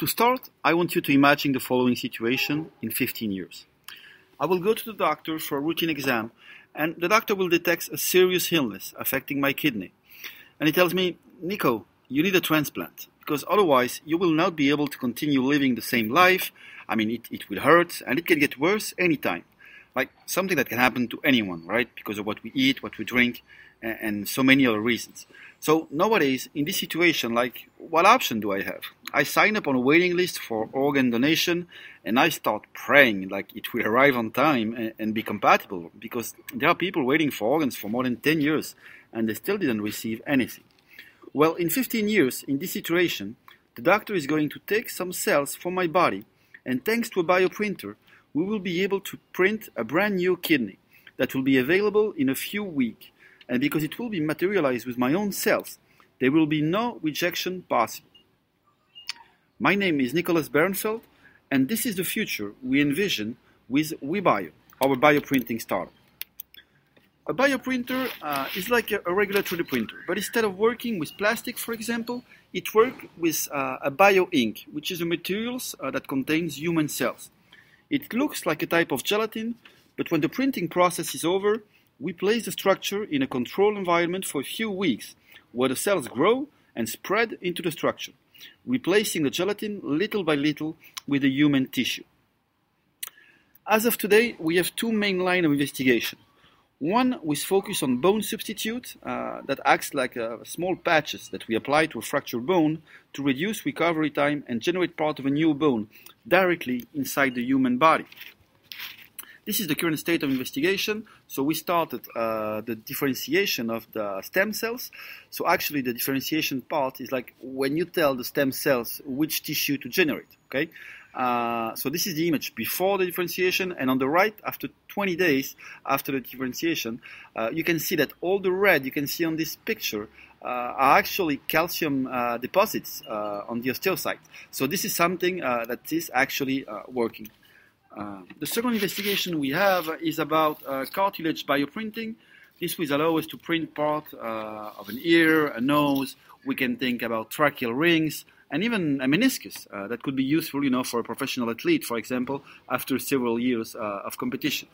To start, I want you to imagine the following situation in 15 years. I will go to the doctor for a routine exam, and the doctor will detect a serious illness affecting my kidney. And he tells me, Nico, you need a transplant, because otherwise you will not be able to continue living the same life. I mean, it, it will hurt, and it can get worse anytime. Like something that can happen to anyone, right? Because of what we eat, what we drink, and, and so many other reasons. So nowadays, in this situation, like, what option do I have? I sign up on a waiting list for organ donation, and I start praying like it will arrive on time and, and be compatible, because there are people waiting for organs for more than 10 years, and they still didn't receive anything. Well, in 15 years, in this situation, the doctor is going to take some cells from my body, and thanks to a bioprinter, we will be able to print a brand new kidney that will be available in a few weeks and because it will be materialized with my own cells, there will be no rejection possible. My name is Nicholas Bernfeld, and this is the future we envision with WeBio, our bioprinting startup. A bioprinter uh, is like a, a, regular 3D printer, but instead of working with plastic, for example, it works with uh, a bio ink, which is a material uh, that contains human cells. It looks like a type of gelatin, but when the printing process is over, we place the structure in a controlled environment for a few weeks, where the cells grow and spread into the structure, replacing the gelatin little by little with the human tissue. As of today, we have two main lines of investigation. One with focus on bone substitute uh, that acts like uh, small patches that we apply to a fractured bone to reduce recovery time and generate part of a new bone directly inside the human body. This is the current state of investigation. So we started uh, the differentiation of the stem cells. So actually, the differentiation part is like when you tell the stem cells which tissue to generate. Okay. Uh, so this is the image before the differentiation, and on the right, after 20 days after the differentiation, uh, you can see that all the red you can see on this picture uh, are actually calcium uh, deposits uh, on the osteocyte. So this is something that is actually working. Uh, the second investigation we have is about uh, cartilage bioprinting. This will allow us to print part uh, of an ear, a nose. We can think about tracheal rings and even a meniscus uh, that could be useful, you know, for a professional athlete, for example, after several years uh, of competition.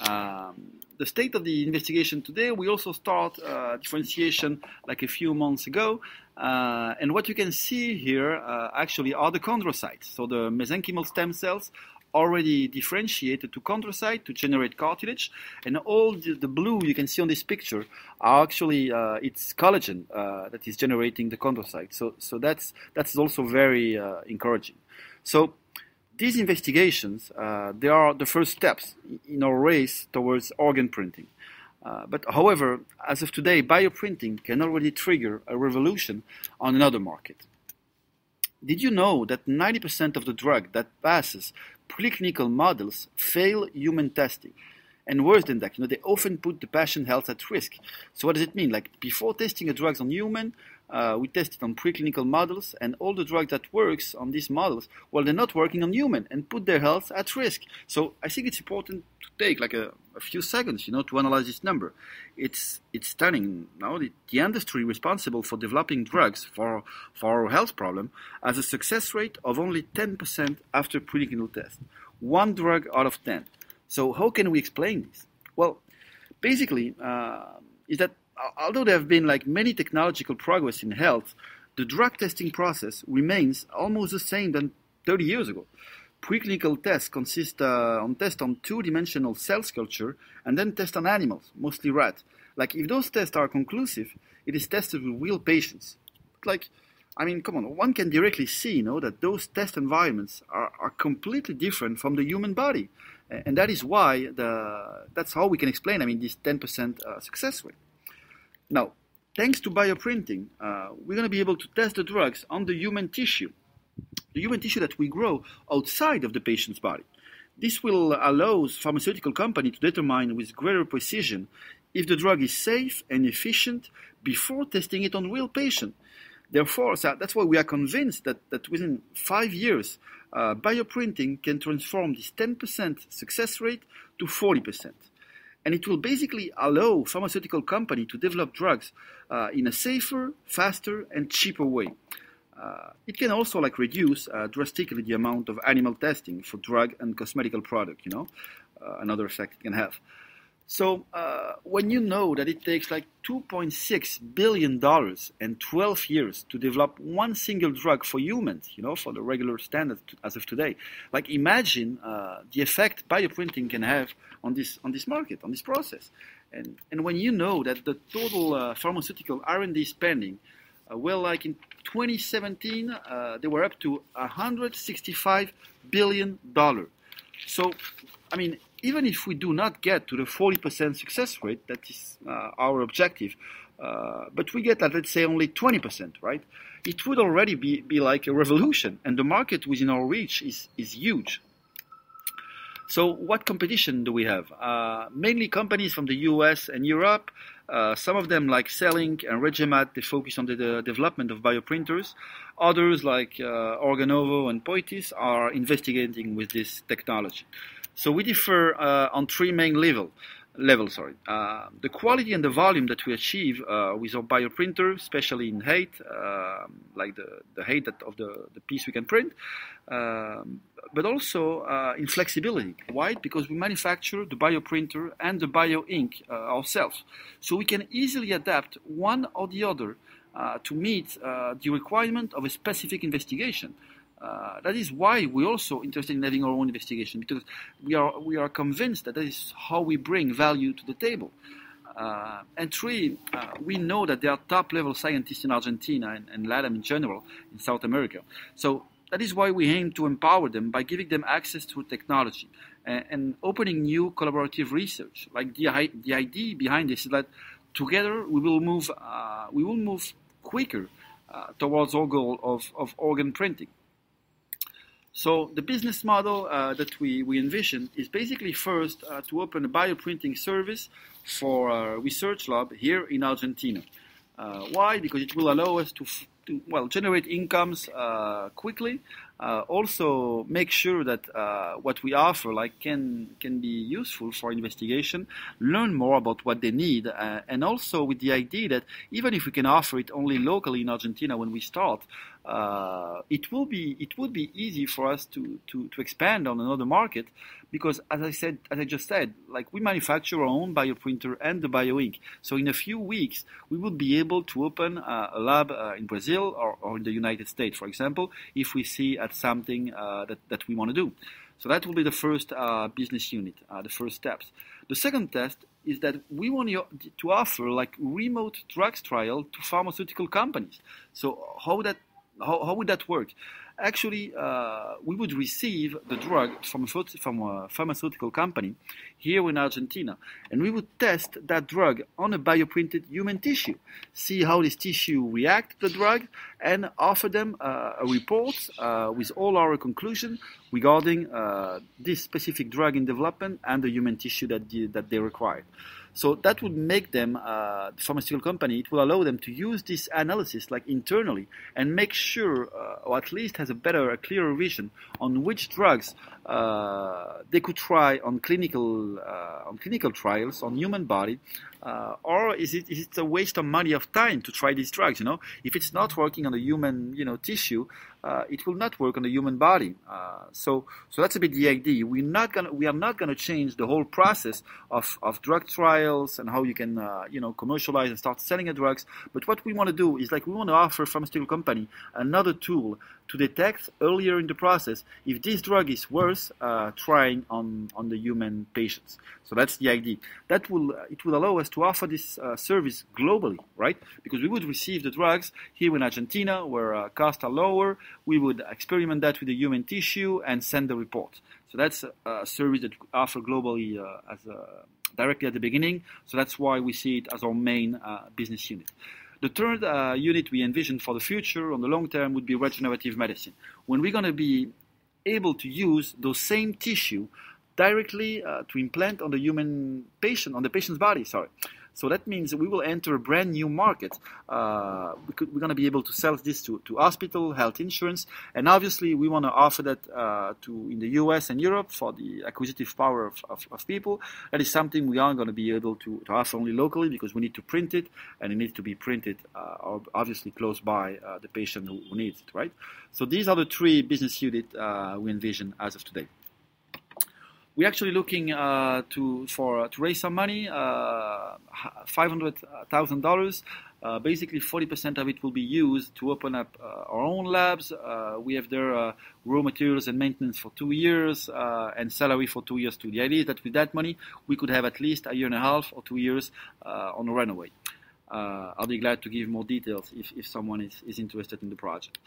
Um, the state of the investigation today, we also start uh, differentiation like a few months ago. Uh, and what you can see here actually are the chondrocytes. So the mesenchymal stem cells already differentiated to chondrocyte to generate cartilage, and all the, the blue you can see on this picture are actually uh, it's collagen uh, that is generating the chondrocyte. So so that's that's also very uh, encouraging. So these investigations uh, they are the first steps in our race towards organ printing. Uh, but however, as of today, bioprinting can already trigger a revolution on another market. Did you know that 90% of the drug that passes preclinical models fail human testing? And worse than that, you know, they often put the patient health at risk. So what does it mean? Like before testing a drug on human, uh, we test it on preclinical models, and all the drugs that works on these models, well, they're not working on human and put their health at risk. So I think it's important to take like a, a few seconds, you know, to analyze this number. It's it's stunning. Now the, the industry responsible for developing drugs for for our health problem has a success rate of only 10% after preclinical test. One drug out of 10. So how can we explain this? Well, basically, uh, is that although there have been like many technological progress in health, the drug testing process remains almost the same than 30 years ago. Preclinical tests consist uh, on tests on two-dimensional cell culture and then tests on animals, mostly rats. Like if those tests are conclusive, it is tested with real patients. Like, I mean, come on, one can directly see, you know, that those test environments are, are completely different from the human body, and that is why the that's how we can explain. I mean, this 10% uh, success rate. Now, thanks to bioprinting, uh, we're going to be able to test the drugs on the human tissue, the human tissue that we grow outside of the patient's body. This will allow pharmaceutical company to determine with greater precision if the drug is safe and efficient before testing it on real patient. Therefore, so that's why we are convinced that, that within five years, uh, bioprinting can transform this 10% success rate to 40% and it will basically allow pharmaceutical company to develop drugs uh, in a safer, faster, and cheaper way. Uh, it can also like reduce uh, drastically the amount of animal testing for drug and cosmetical product. You know, uh, another effect it can have. So uh, when you know that it takes like 2.6 billion dollars and 12 years to develop one single drug for humans, you know, for the regular standard as of today, like imagine uh, the effect bioprinting can have on this on this market, on this process, and and when you know that the total uh, pharmaceutical R&D spending, uh, well, like in 2017, uh, they were up to 165 billion dollar. So, I mean, even if we do not get to the 40% success rate, that is uh, our objective, uh, but we get at, let's say, only 20%, right? It would already be, be like a revolution, and the market within our reach is, is huge. So, what competition do we have? Uh, mainly companies from the US and Europe. Uh, some of them, like Cellink and Regemat, they focus on the, the development of bioprinters. Others, like uh, Organovo and Poietis, are investigating with this technology. So we differ uh, on three main level level. Sorry, uh, the quality and the volume that we achieve uh, with our bioprinter, especially in height, uh, like the the height of the the piece we can print, um, but also uh, in flexibility. Why? Because we manufacture the bioprinter and the bio ink uh, ourselves, so we can easily adapt one or the other to meet the requirement of a specific investigation. Uh, that is why we're also interested in having our own investigation because we are we are convinced that that is how we bring value to the table. Uh, and three, uh, we know that there are top level scientists in Argentina and, and Latin in general in South America. So that is why we aim to empower them by giving them access to technology and, and opening new collaborative research. Like the, the idea behind this is that together we will move uh, we will move quicker uh, towards our goal of, of organ printing. So the business model uh, that we, we envision is basically first uh, to open a bioprinting service for a research lab here in Argentina. Uh, why? Because it will allow us to, to well generate incomes uh, quickly. Uh, also, make sure that uh, what we offer like can can be useful for investigation. Learn more about what they need, and also with the idea that even if we can offer it only locally in Argentina when we start, uh, it will be it would be easy for us to, to, to expand on another market because as I said as I just said like we manufacture our own bioprinter and the bioink. So in a few weeks we will be able to open uh, a lab uh, in Brazil or, or, in the United States for example if we see at something uh, that, that we want to do. So that will be the first uh, business unit uh, the first steps. The second test is that we want to offer like remote drugs trial to pharmaceutical companies. So how that how, how would that work? Actually, uh, we would receive the drug from a, from a pharmaceutical company here in Argentina, and we would test that drug on a bioprinted human tissue, see how this tissue react to the drug, and offer them uh, a report uh, with all our conclusions regarding uh, this specific drug in development and the human tissue that, the, that they require. So that would make them, uh, the pharmaceutical company, it will allow them to use this analysis like internally and make sure, uh, or at least has a better, a clearer vision on which drugs uh, they could try on clinical, uh, on clinical trials on human body uh, or is it is it a waste of money of time to try these drugs? You know, if it's not working on the human you know tissue, uh, it will not work on the human body. Uh, so so that's a bit the idea. We're not gonna we are not gonna change the whole process of, of drug trials and how you can uh, you know commercialize and start selling the drugs. But what we want to do is like we want to offer pharmaceutical company another tool to detect earlier in the process if this drug is worth uh, trying on, on the human patients. So that's the idea. That will it will allow us to offer this uh, service globally, right? Because we would receive the drugs here in Argentina, where uh, costs are lower. We would experiment that with the human tissue and send the report. So that's a, a service that we offer globally uh, as a, directly at the beginning. So that's why we see it as our main uh, business unit. The third uh, unit we envision for the future, on the long term, would be regenerative medicine. When we're going to be able to use those same tissue directly uh, to implant on the human patient, on the patient's body, sorry. So that means we will enter a brand new market. Uh, we we're going to be able to sell this to, to hospital, health insurance, and obviously we want to offer that uh, to in the US and Europe for the acquisitive power of, of, of people. That is something we aren't going to be able to, to offer only locally because we need to print it and it needs to be printed uh, obviously close by uh, the patient who, who, needs it, right? So these are the three business units uh, we envision as of today we're actually looking uh, to for uh, to raise some money, uh, five hundred thousand dollars. Uh, basically, 40% of it will be used to open up our own labs. We have their raw materials and maintenance for two years and salary for two years too. The idea is that with that money, we could have at least a year and a half or two years on a runaway. I'll be glad to give more details if, if someone is, is interested in the project.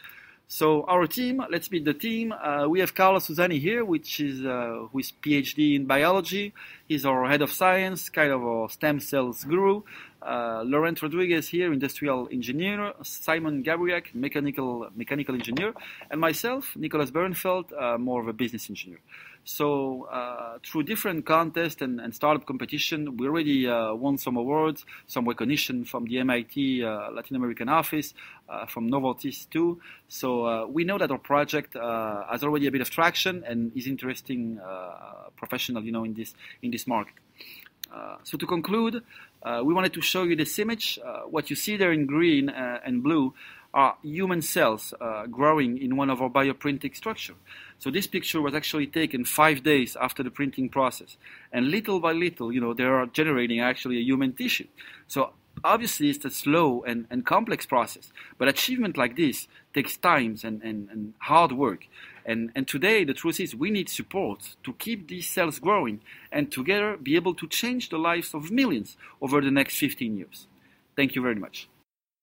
So our team, let's meet the team. Uh, we have Carlos Susani here, which is uh, who is PhD in biology. He's our head of science, kind of a stem cells guru. Uh, Laurent Rodriguez here, industrial engineer. Simon Gabriak, mechanical mechanical engineer, and myself, Nicolas Bernfeld, uh, more of a business engineer. So uh, through different contests and, and, startup competition, we already uh, won some awards, some recognition from the MIT uh, Latin American office, uh, from Novartis too. So uh, we know that our project uh, has already a bit of traction and is interesting professional, you know, in this in this market. so to conclude, we wanted to show you this image. what you see there in green and blue are human cells uh, growing in one of our bioprinting structures. So this picture was actually taken five days after the printing process, and little by little, you know, they are generating actually a human tissue. So obviously, it's a slow and, and complex process, but achievement like this takes time and, and, and hard work. And, and today, the truth is, we need support to keep these cells growing and together be able to change the lives of millions over the next 15 years. Thank you very much.